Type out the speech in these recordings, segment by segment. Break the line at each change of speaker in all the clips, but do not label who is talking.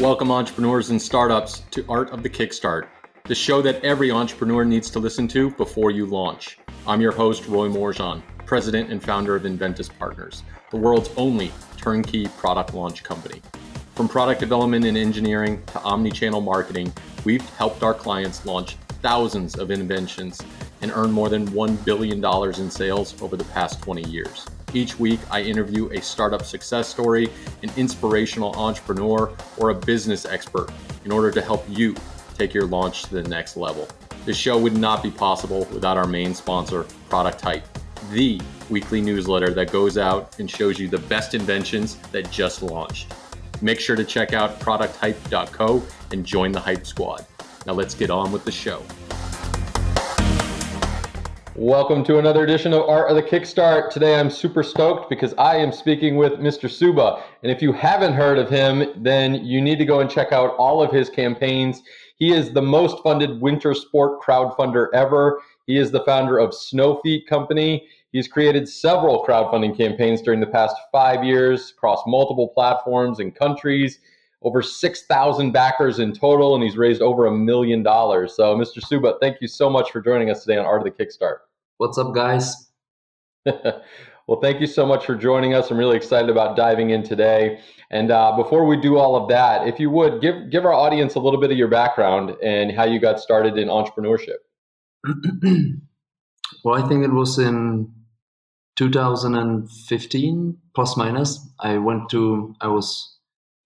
Welcome, entrepreneurs and startups, to Art of the Kickstart, the show that every entrepreneur needs to listen to before you launch. I'm your host, Roy Morejon, president and founder of Enventys Partners, the world's only turnkey product launch company. From product development and engineering to omni channel marketing, we've helped our clients launch thousands of inventions and earn more than $1 billion in sales over the past 20 years. Each week, I interview a startup success story, an inspirational entrepreneur, or a business expert in order to help you take your launch to the next level. This show would not be possible without our main sponsor, Product Hype, the weekly newsletter that goes out and shows you the best inventions that just launched. Make sure to check out producthype.co and join the Hype Squad. Now let's get on with the show. Welcome to another edition of Art of the Kickstart. Today I'm super stoked because I am speaking with Mr. Suba. And if you haven't heard of him, then you need to go and check out all of his campaigns. He is the most funded winter sport crowdfunder ever. He is the founder of Snowfeet Company. He's created several crowdfunding campaigns during the past five years across multiple platforms and countries. Over 6,000 backers in total, and he's raised over a million dollars. So, Mr. Suba, thank you so much for joining us today on Art of the Kickstart.
What's up, guys?
well, thank you so much for joining us. I'm really excited about diving in today. And uh, before we do all of that, if you would give give our audience a little bit of your background and how you got started in entrepreneurship.
well, I think it was in 2015, plus minus. I went to I was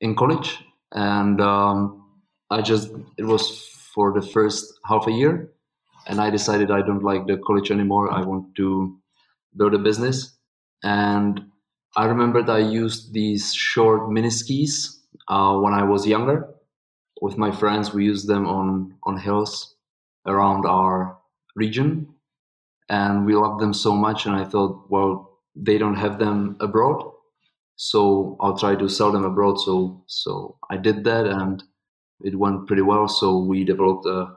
in college, and um, I just it was for the first half a year and I decided I don't like the college anymore. I want to build a business. And I remembered I used these short mini skis uh, when I was younger. With my friends, we used them on, on hills around our region. And we loved them so much. And I thought, well, they don't have them abroad. So I'll try to sell them abroad. So, so I did that and it went pretty well. So we developed a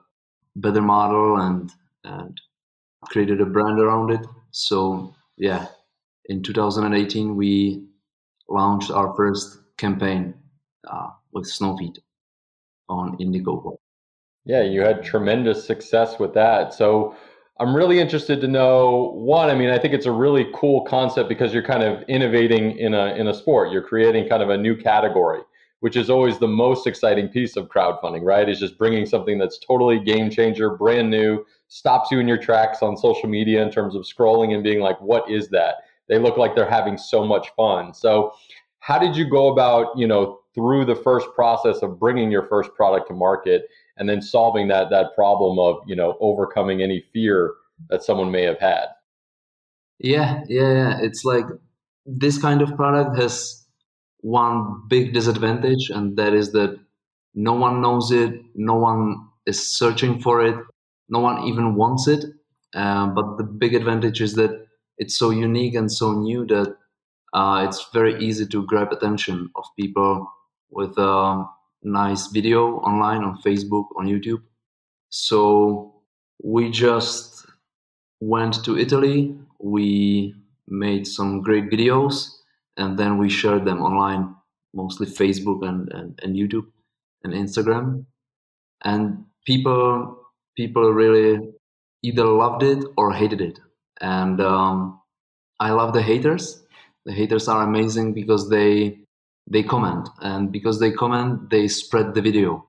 better model and and created a brand around it. So yeah, in 2018 we launched our first campaign uh, with Snowfeet on Indiegogo.
Yeah, you had tremendous success with that. So I'm really interested to know one, I mean, I think it's a really cool concept because you're kind of innovating in a in a sport. You're creating kind of a new category which is always the most exciting piece of crowdfunding, right? Is just bringing something that's totally game changer, brand new, stops you in your tracks on social media in terms of scrolling and being like, what is that? They look like they're having so much fun. So, how did you go about, you know, through the first process of bringing your first product to market and then solving that that problem of, you know, overcoming any fear that someone may have had?
Yeah, yeah, yeah. It's like this kind of product has one big disadvantage, and that is that no one knows it, no one is searching for it, no one even wants it. Um, but the big advantage is that it's so unique and so new that uh, it's very easy to grab attention of people with a nice video online on Facebook, on YouTube. So we just went to Italy. We made some great videos and then we shared them online, mostly Facebook and, and, and YouTube and Instagram. And people people really either loved it or hated it. And um, I love the haters. The haters are amazing because they they comment, and because they comment, they spread the video.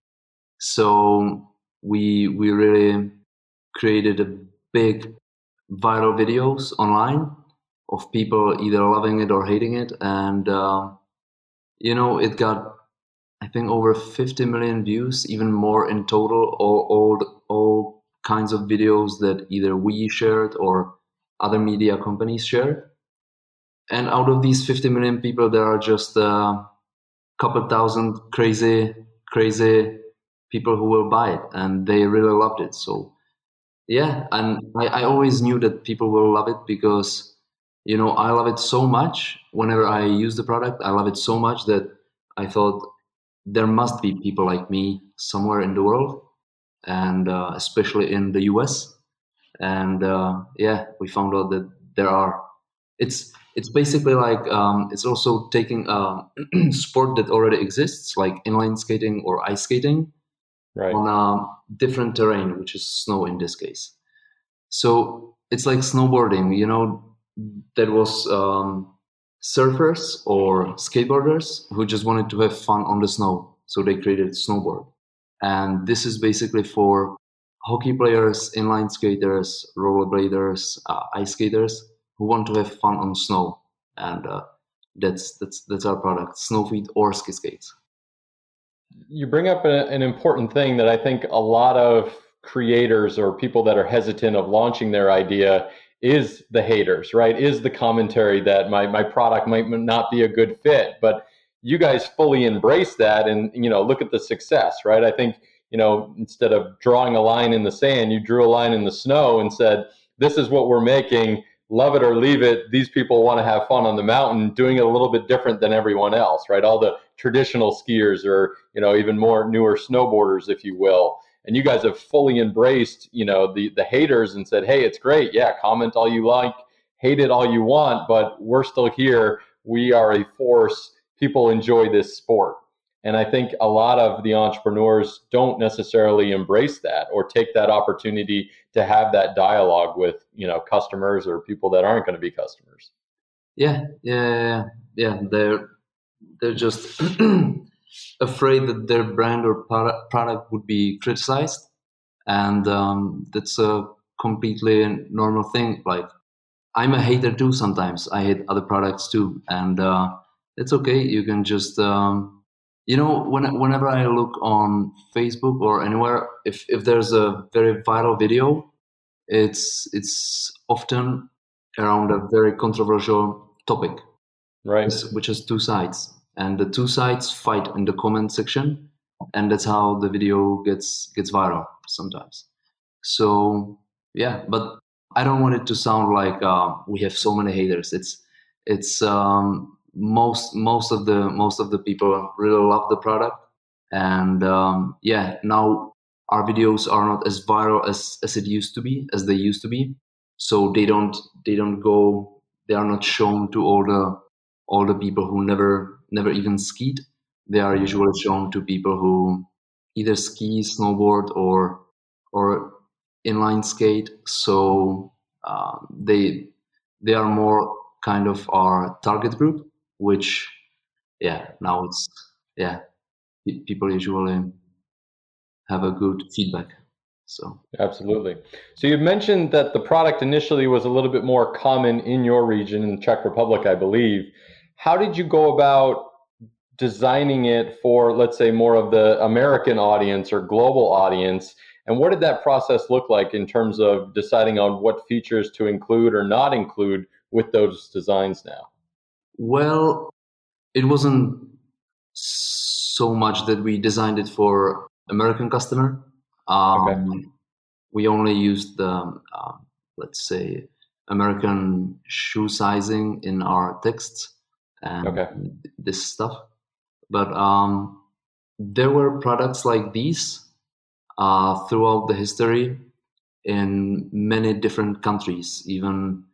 So we we really created a big viral videos online of people either loving it or hating it, and uh, you know it got I think over 50 million views, even more in total. All all all kinds of videos that either we shared or other media companies shared. And out of these 50 million people, there are just a couple thousand crazy, crazy people who will buy it, and they really loved it. So, yeah, and I, I always knew that people will love it because you know i love it so much whenever i use the product i love it so much that i thought there must be people like me somewhere in the world and uh, especially in the us and uh, yeah we found out that there are it's it's basically like um, it's also taking a sport that already exists, like inline skating or ice skating,
right.
on a different terrain, which is snow in this case. So it's like snowboarding. You know, there was um, surfers or skateboarders who just wanted to have fun on the snow, so they created snowboard, and this is basically for hockey players, inline skaters, rollerbladers, uh, ice skaters who want to have fun on snow, and uh, that's that's that's our product: Snowfeet or ski skates.
You bring up a, an important thing that I think a lot of creators or people that are hesitant of launching their idea is the haters, right? Is the commentary that my my product might not be a good fit, but you guys fully embrace that and you know look at the success, right? I think you know instead of drawing a line in the sand, you drew a line in the snow and said, "This is what we're making love it or leave it, these people want to have fun on the mountain, doing it a little bit different than everyone else, right? All the traditional skiers or, you know, even more newer snowboarders, if you will. And you guys have fully embraced, you know, the the haters and said, hey, it's great. Yeah, comment all you like, hate it all you want, but we're still here. We are a force. People enjoy this sport. And I think a lot of the entrepreneurs don't necessarily embrace that or take that opportunity to have that dialogue with, you know, customers or people that aren't going to be customers.
Yeah, yeah, yeah. They're they're just afraid that their brand or product would be criticized, and um, that's a completely normal thing. Like I'm a hater too. Sometimes I hate other products too, and uh, it's okay. You can just um, you know when, whenever i look on facebook or anywhere if, if there's a very viral video it's it's often around a very controversial topic
right
which has two sides and the two sides fight in the comment section and that's how the video gets gets viral sometimes. So yeah but i don't want it to sound like uh, we have so many haters. It's it's um, most most of the most of the people really love the product. And um, yeah now our videos are not as viral as as it used to be as they used to be. So they don't they don't go they are not shown to all the all the people who never never even skied. They are usually shown to people who either ski snowboard or or inline skate. So uh, they they are more kind of our target group which yeah now it's yeah people usually have a good feedback so.
Absolutely. So you mentioned that the product initially was a little bit more common in your region in the czech republic i believe how did you go about designing it for let's say more of the american audience or global audience and what did that process look like in terms of deciding on what features to include or not include with those designs now
well, it wasn't so much that we designed it for American customer. Um, okay. We only used the, uh, let's say, American shoe sizing in our texts and okay. this stuff. But um, there were products like these uh, throughout the history in many different countries, even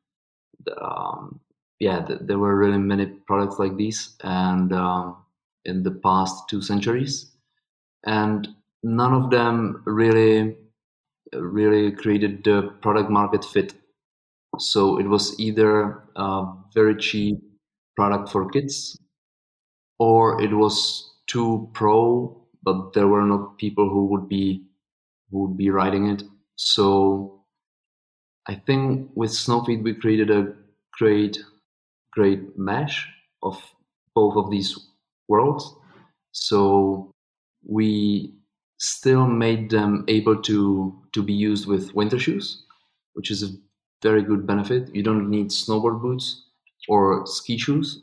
um, yeah, th- there were really many products like these, and um, in the past two centuries, and none of them really, really created the product market fit. So it was either a very cheap product for kids, or it was too pro, but there were not people who would be who would be riding it. So I think with Snowfeet we created a great great mesh of both of these worlds. So we still made them able to to be used with winter shoes, which is a very good benefit. You don't need snowboard boots or ski shoes.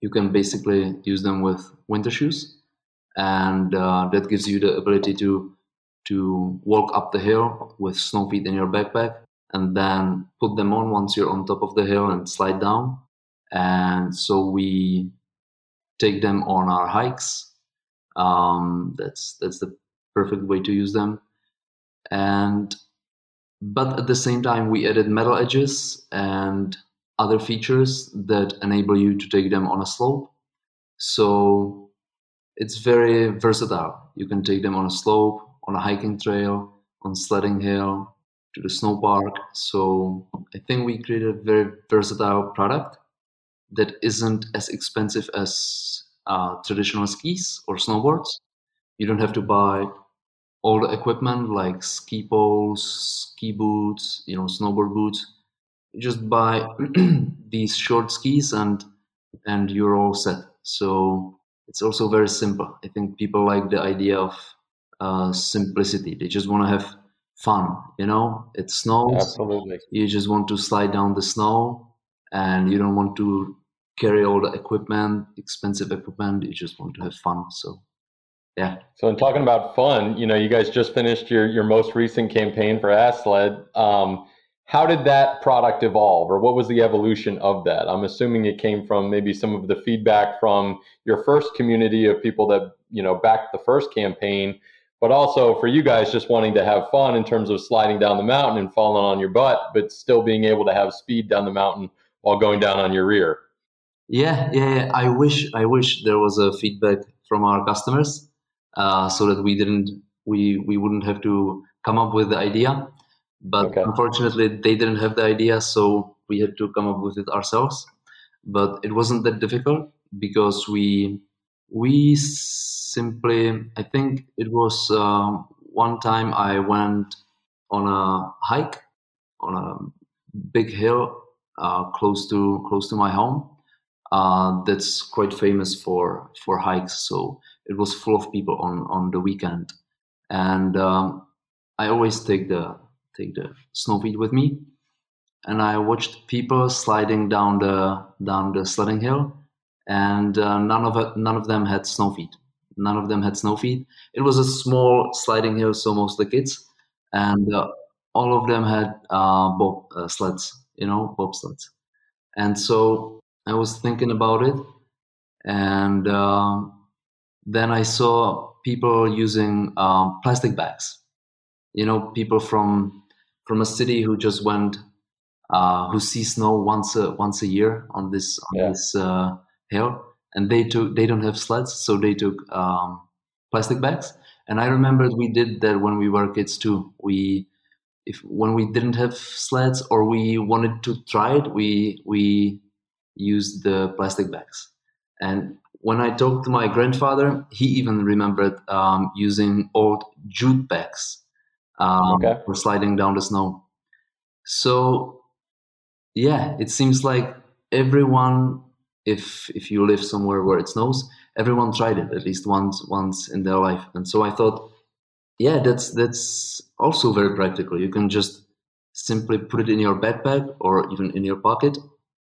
You can basically use them with winter shoes, and uh, that gives you the ability to to walk up the hill with snow feet in your backpack, and then put them on once you're on top of the hill and slide down and so we take them on our hikes. Um, that's that's the perfect way to use them, and but at the same time we added metal edges and other features that enable you to take them on a slope. So it's very versatile. You can take them on a slope, on a hiking trail, on sledding hill, to the snow park. So I think we created a very versatile product that isn't as expensive as uh, traditional skis or snowboards. You don't have to buy all the equipment like ski poles, ski boots, you know, snowboard boots. Just buy these short skis and and you're all set. So it's also very simple. I think people like the idea of uh, simplicity. They just want to have fun. You know, it snows.
Absolutely.
You just want to slide down the snow, and you don't want to carry all the equipment, expensive equipment. You just want to have fun. So, yeah.
So, in talking about fun, you know, you guys just finished your your most recent campaign for Assled. Um, how did that product evolve, or what was the evolution of that? I'm assuming it came from maybe some of the feedback from your first community of people that you know backed the first campaign but also for you guys just wanting to have fun in terms of sliding down the mountain and falling on your butt, but still being able to have speed down the mountain while going down on your rear.
Yeah, yeah. I wish, I wish there was a feedback from our customers, uh, so that we didn't, we we wouldn't have to come up with the idea. But okay. unfortunately, they didn't have the idea, so we had to come up with it ourselves. But it wasn't that difficult because we we simply, I think it was uh, one time I went on a hike on a big hill uh, close to close to my home. Uh, that's quite famous for for hikes. So it was full of people on on the weekend, and um, I always take the take the snow feet with me, and I watched people sliding down the down the sledding hill, and uh, none of it, none of them had snow feet. None of them had snow feet. It was a small sliding hill, so most of the kids, and uh, all of them had uh, bob uh, sleds, you know, bob sleds. And so I was thinking about it, and um, then I saw people using um, plastic bags. You know, people from from a city who just went, uh, who see snow once a once a year on this on yeah. this uh, hill, and they took they don't have sleds, so they took um, plastic bags. And I remember we did that when we were kids too. We if when we didn't have sleds or we wanted to try it, we we used the plastic bags. And when I talked to my grandfather, he even remembered um, using old jute bags um, okay. for sliding down the snow. So, yeah, it seems like everyone if if you live somewhere where it snows, everyone tried it at least once once in their life. And so I thought, yeah, that's that's also very practical. You can just simply put it in your backpack or even in your pocket.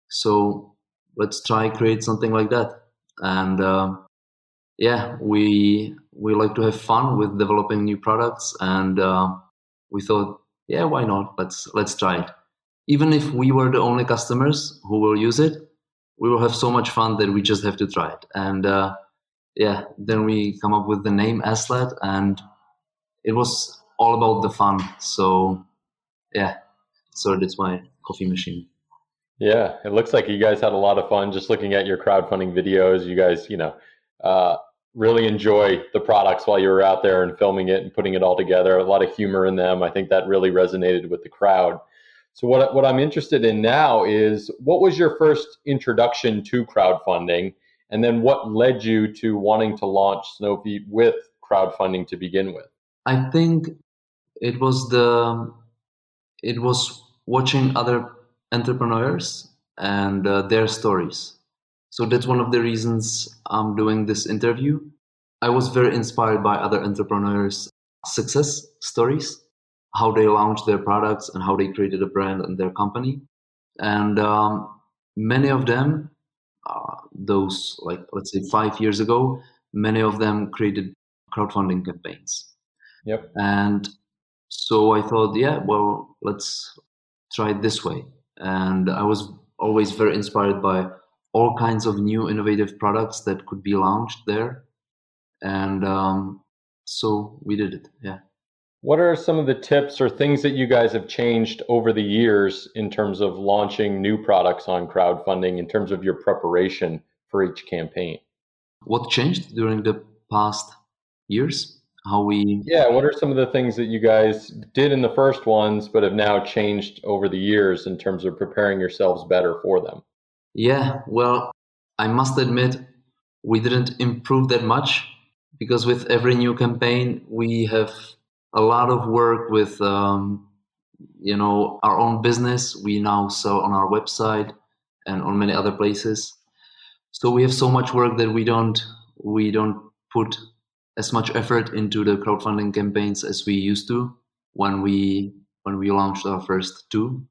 So let's try create something like that. And uh, yeah, we we like to have fun with developing new products, and uh, we thought, yeah, why not? Let's let's try it. Even if we were the only customers who will use it, we will have so much fun that we just have to try it. And uh, yeah, then we come up with the name Assled, and it was all about the fun. So yeah, so that's my coffee machine.
Yeah, it looks like you guys had a lot of fun just looking at your crowdfunding videos. You guys, you know, uh, really enjoy the products while you were out there and filming it and putting it all together. A lot of humor in them. I think that really resonated with the crowd. So what what I'm interested in now is what was your first introduction to crowdfunding, and then what led you to wanting to launch Snowfeet with crowdfunding to begin with?
I think it was the it was watching other entrepreneurs and uh, their stories. So that's one of the reasons I'm doing this interview. I was very inspired by other entrepreneurs' success stories how they launched their products and how they created a brand and their company. And um, many of them, uh, those like let's say five years ago, many of them created crowdfunding campaigns.
Yep.
And so I thought, yeah, well, let's try it this way. And I was always very inspired by all kinds of new innovative products that could be launched there. And um, so we did it. Yeah.
What are some of the tips or things that you guys have changed over the years in terms of launching new products on crowdfunding, in terms of your preparation for each campaign?
What changed during the past years? How we.
Yeah, what are some of the things that you guys did in the first ones, but have now changed over the years in terms of preparing yourselves better for them?
Yeah, well, I must admit, we didn't improve that much because with every new campaign, we have a lot of work with um, you know our own business. We now sell on our website and on many other places. So we have so much work that we don't we don't put as much effort into the crowdfunding campaigns as we used to when we when we launched our first two.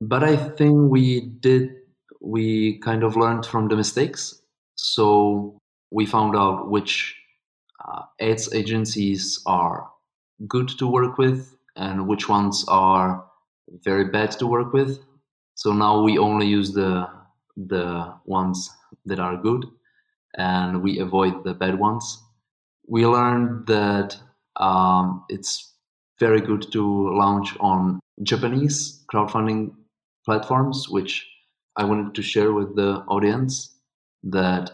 But i think we did we kind of learned from the mistakes so we found out which uh, ads agencies are good to work with and which ones are very bad to work with. So now we only use the the ones that are good and we avoid the bad ones. We learned that um, it's very good to launch on Japanese crowdfunding platforms, which I wanted to share with the audience that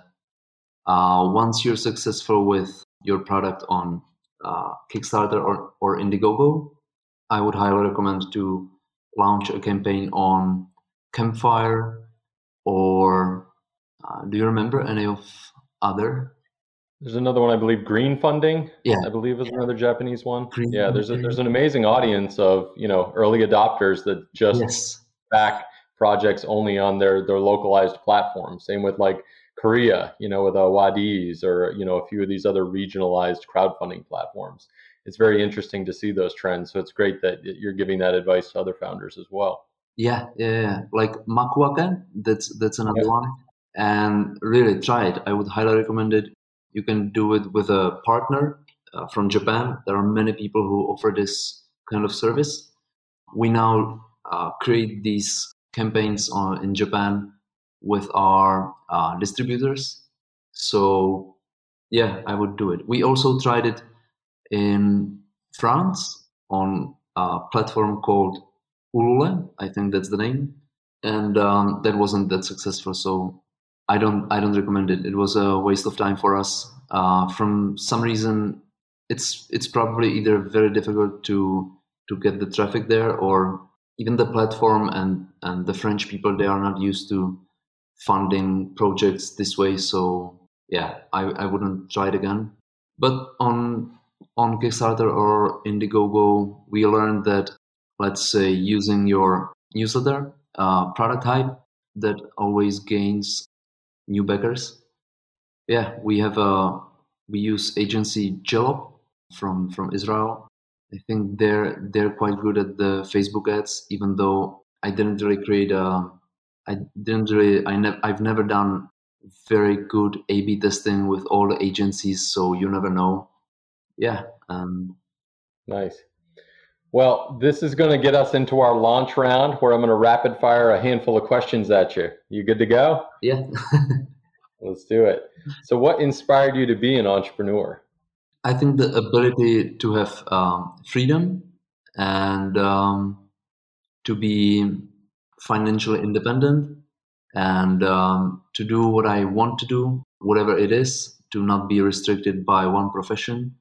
uh, once you're successful with your product on uh, Kickstarter or, or Indiegogo, I would highly recommend to launch a campaign on Campfire or uh, do you remember any of other?
There's another one, I believe, Green Funding.
Yeah,
I believe is another Japanese one.
Green
yeah, there's a, there's an amazing audience of you know early adopters that just
yes.
back projects only on their their localized platform. Same with like Korea, you know, with uh, Wadiz or you know a few of these other regionalized crowdfunding platforms. It's very interesting to see those trends. So it's great that you're giving that advice to other founders as well.
Yeah, yeah, yeah. like Makuake, that's that's another yeah. one. And really try it. I would highly recommend it. You can do it with a partner uh, from Japan. There are many people who offer this kind of service. We now uh, create these campaigns on, in Japan with our uh, distributors. So yeah, I would do it. We also tried it in France on a platform called Ulule. I think that's the name, and um, that wasn't that successful. So I don't I don't recommend it. It was a waste of time for us. Uh, from some reason, it's it's probably either very difficult to to get the traffic there, or even the platform and and the French people they are not used to funding projects this way. So yeah, I, I wouldn't try it again. But on on Kickstarter or Indiegogo, we learned that let's say using your newsletter uh, product hype that always gains new backers. Yeah, we have a we use agency Jellop from from Israel. I think they're they're quite good at the Facebook ads, even though I didn't really create a I didn't really. I never. I've never done very good A/B testing with all the agencies, so you never know. Yeah. Um,
nice. Well, this is going to get us into our launch round, where I'm going to rapid fire a handful of questions at you. You good to go?
Yeah.
Let's do it. So, what inspired you to be an entrepreneur?
I think the ability to have um, freedom and um, to be financially independent and um, to do what I want to do, whatever it is, to not be restricted by one profession.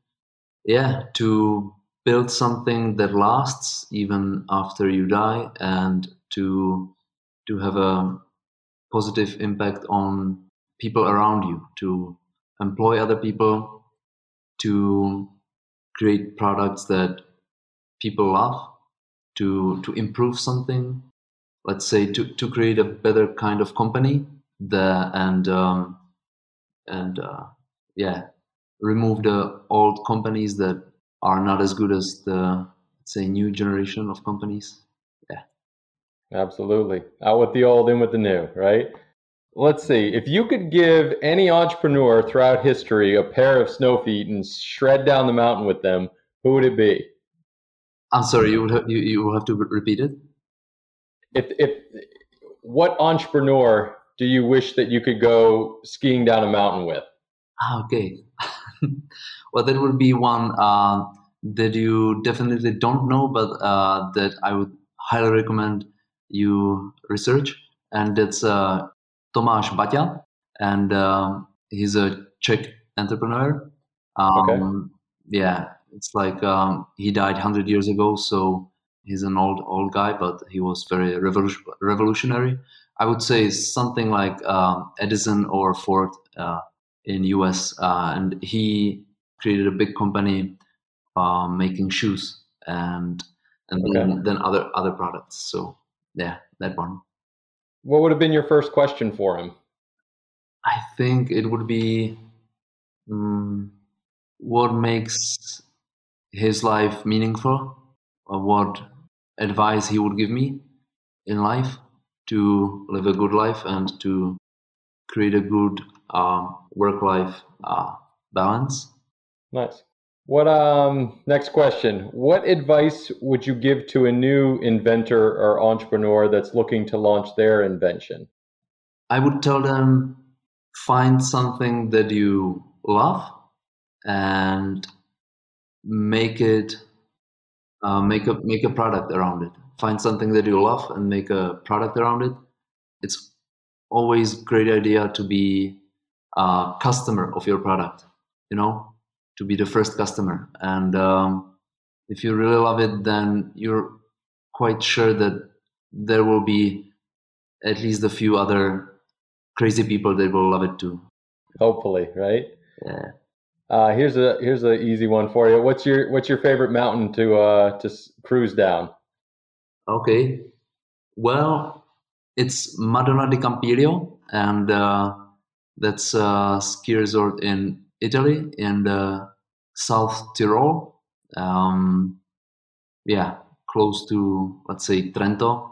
Yeah, to build something that lasts even after you die and to to have a positive impact on people around you, to employ other people, to create products that people love, to to improve something. Let's say to, to create a better kind of company the and um, and uh, yeah remove the old companies that are not as good as the say new generation of companies. Yeah.
Absolutely. Out with the old in with the new right let's see if you could give any entrepreneur throughout history a pair of snow feet and shred down the mountain with them who would it be
i'm sorry you would have, you, you will have to repeat it
if if what entrepreneur do you wish that you could go skiing down a mountain with?
Ah, okay. well, that would be one uh, that you definitely don't know, but uh, that I would highly recommend you research, and that's uh, Tomáš Baťa, and um, he's a Czech entrepreneur. Um, okay. Yeah, it's like um, he died hundred years ago, so he's an old old guy, but he was very revolution, revolutionary. I would say something like uh, Edison or Ford uh, in US, uh, and he created a big company uh, making shoes and and okay. then, then other other products. So yeah, that one.
What would have been your first question for him?
I think it would be um, what makes his life meaningful, or what advice he would give me in life to live a good life and to create a good uh, work life uh, balance.
Nice. What um next question. What advice would you give to a new inventor or entrepreneur that's looking to launch their invention?
I would tell them find something that you love and make it uh, make a make a product around it find something that you love and make a product around it it's always great idea to be a customer of your product you know to be the first customer. And um, if you really love it then you're quite sure that there will be at least a few other crazy people that will love it too.
Hopefully right?
Yeah.
Uh, here's a here's an easy one for you. What's your what's your favorite mountain to uh, to cruise down?
Okay, well, it's Madonna di Campiglio, and uh, that's a ski resort in Italy and the South Tyrol. Um, yeah, close to let's say Trento.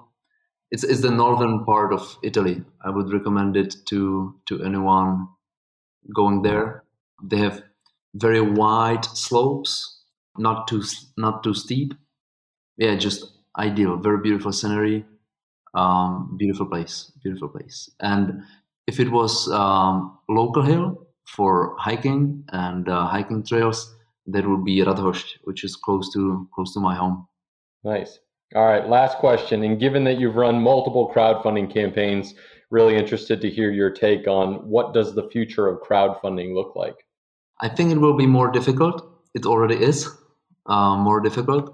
It's it's the northern part of Italy. I would recommend it to to anyone going there. They have very wide slopes, not too not too steep. Yeah, just ideal. Very beautiful scenery. Um, beautiful place. Beautiful place. And if it was um, local hill for hiking and uh, hiking trails, that would be Radhošť, which is close to close to my home.
Nice. All right, last question. And given that you've run multiple crowdfunding campaigns, really interested to hear your take on what does the future of crowdfunding look like?
I think it will be more difficult. It already is uh, more difficult,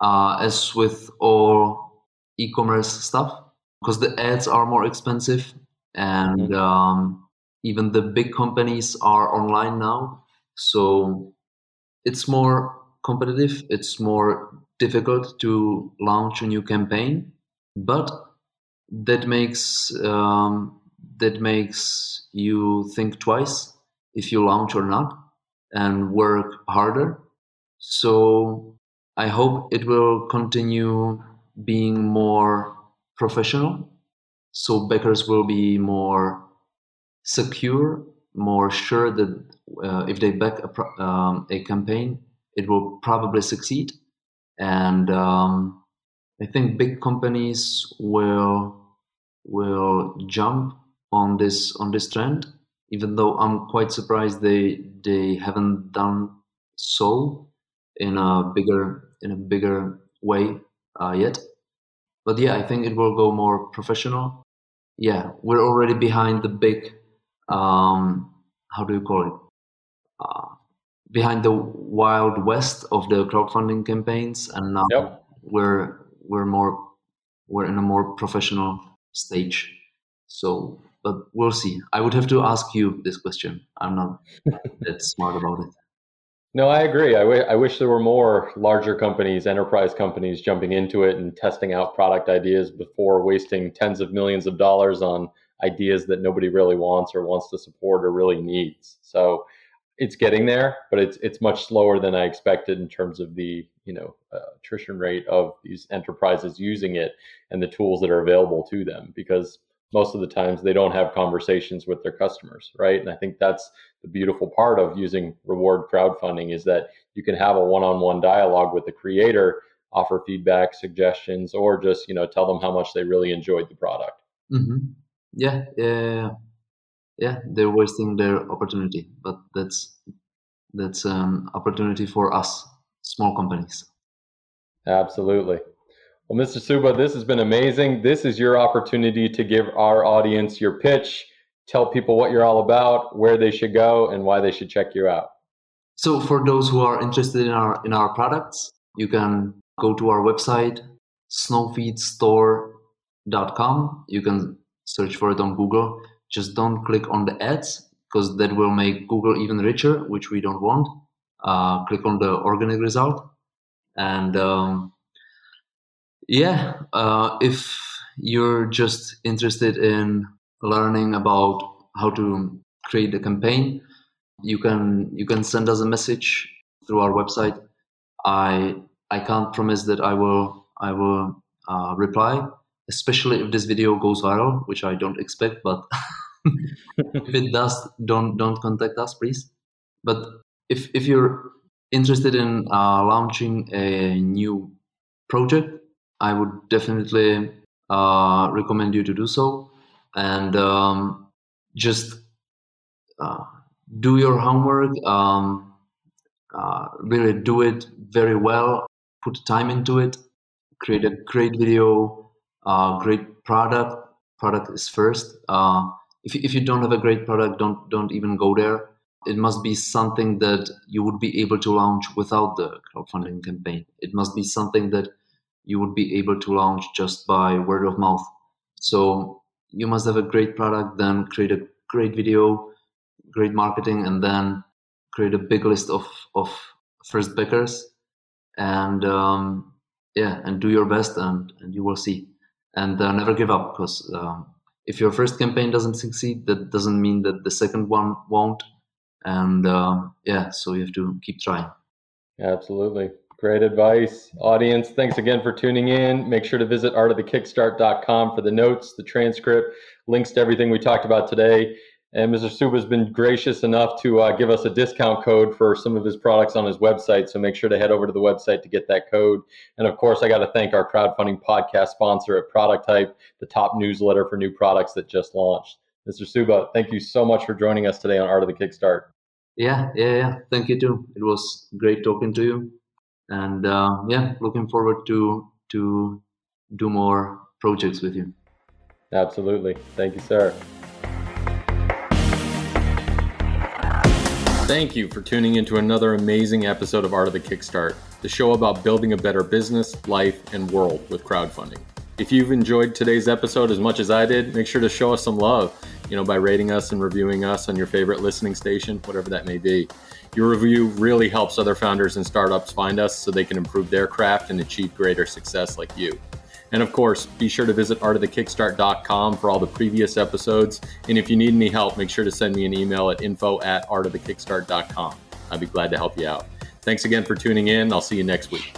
uh, as with all e-commerce stuff, because the ads are more expensive, and mm-hmm. um, even the big companies are online now. So it's more competitive. It's more difficult to launch a new campaign, but that makes um, that makes you think twice if you launch or not and work harder. So I hope it will continue being more professional. So backers will be more secure, more sure that uh, if they back a, um, a, campaign, it will probably succeed. And um, I think big companies will will jump on this on this trend even though I'm quite surprised they they haven't done so in a bigger in a bigger way uh, yet. But yeah, I think it will go more professional. Yeah, we're already behind the big. Um, how do you call it? Uh, behind the wild west of the crowdfunding campaigns, and now yep. we're we're more we're in a more professional stage. So but we'll see. I would have to ask you this question. I'm not that smart about it.
No, I agree. I, w- I wish there were more larger companies, enterprise companies jumping into it and testing out product ideas before wasting tens of millions of dollars on ideas that nobody really wants or wants to support or really needs. So it's getting there, but it's it's much slower than I expected in terms of the you know uh, attrition rate of these enterprises using it and the tools that are available to them because most of the times they don't have conversations with their customers right and i think that's the beautiful part of using reward crowdfunding is that you can have a one-on-one dialogue with the creator offer feedback suggestions or just you know tell them how much they really enjoyed the product
mm-hmm. Yeah, yeah yeah they're wasting their opportunity but that's that's an opportunity for us small companies.
Absolutely. Well, Mr. Suba, this has been amazing. This is your opportunity to give our audience your pitch, tell people what you're all about, where they should go, and why they should check you out.
So, for those who are interested in our in our products, you can go to our website snowfeetstore.com. You can search for it on Google. Just don't click on the ads because that will make Google even richer, which we don't want. Uh, click on the organic result. And um, yeah, uh, if you're just interested in learning about how to create a campaign, you can you can send us a message through our website. I I can't promise that I will I will uh, reply, especially if this video goes viral, which I don't expect. But if it does, don't don't contact us, please. But if if you're interested in uh, launching a new project, I would definitely uh, recommend you to do so, and um, just uh, do your homework. Um, uh, really do it very well. Put time into it. Create a great video, uh, great product. Product is first. Uh, if if you don't have a great product, don't don't even go there. It must be something that you would be able to launch without the crowdfunding campaign. It must be something that you would be able to launch just by word of mouth. So you must have a great product, then create a great video, great marketing, and then create a big list of of first backers, and um, yeah, and do your best, and and you will see, and uh, never give up because. Um, if your first campaign doesn't succeed, that doesn't mean that the second one won't. And uh, yeah, so you have to keep trying.
Absolutely. Great advice. Audience, thanks again for tuning in. Make sure to visit artofthekickstart.com for the notes, the transcript, links to everything we talked about today. And Mr. Suba has been gracious enough to uh, give us a discount code for some of his products on his website. So make sure to head over to the website to get that code. And of course, I got to thank our crowdfunding podcast sponsor at Product Hype, the top newsletter for new products that just launched. Mr. Suba, thank you so much for joining us today on Art of the Kickstart.
Yeah, yeah, yeah. Thank you too. It was great talking to you, and uh, yeah, looking forward to to do more projects with you.
Absolutely. Thank you, sir. Thank you for tuning into another amazing episode of Art of the Kickstart, the show about building a better business, life, and world with crowdfunding. If you've enjoyed today's episode as much as I did, make sure to show us some love, you know, by rating us and reviewing us on your favorite listening station, whatever that may be. Your review really helps other founders and startups find us so they can improve their craft and achieve greater success like you. And of course, be sure to visit artofthekickstart.com for all the previous episodes. And if you need any help, make sure to send me an email at info at artofthekickstart.com. I'd be glad to help you out. Thanks again for tuning in. I'll see you next week.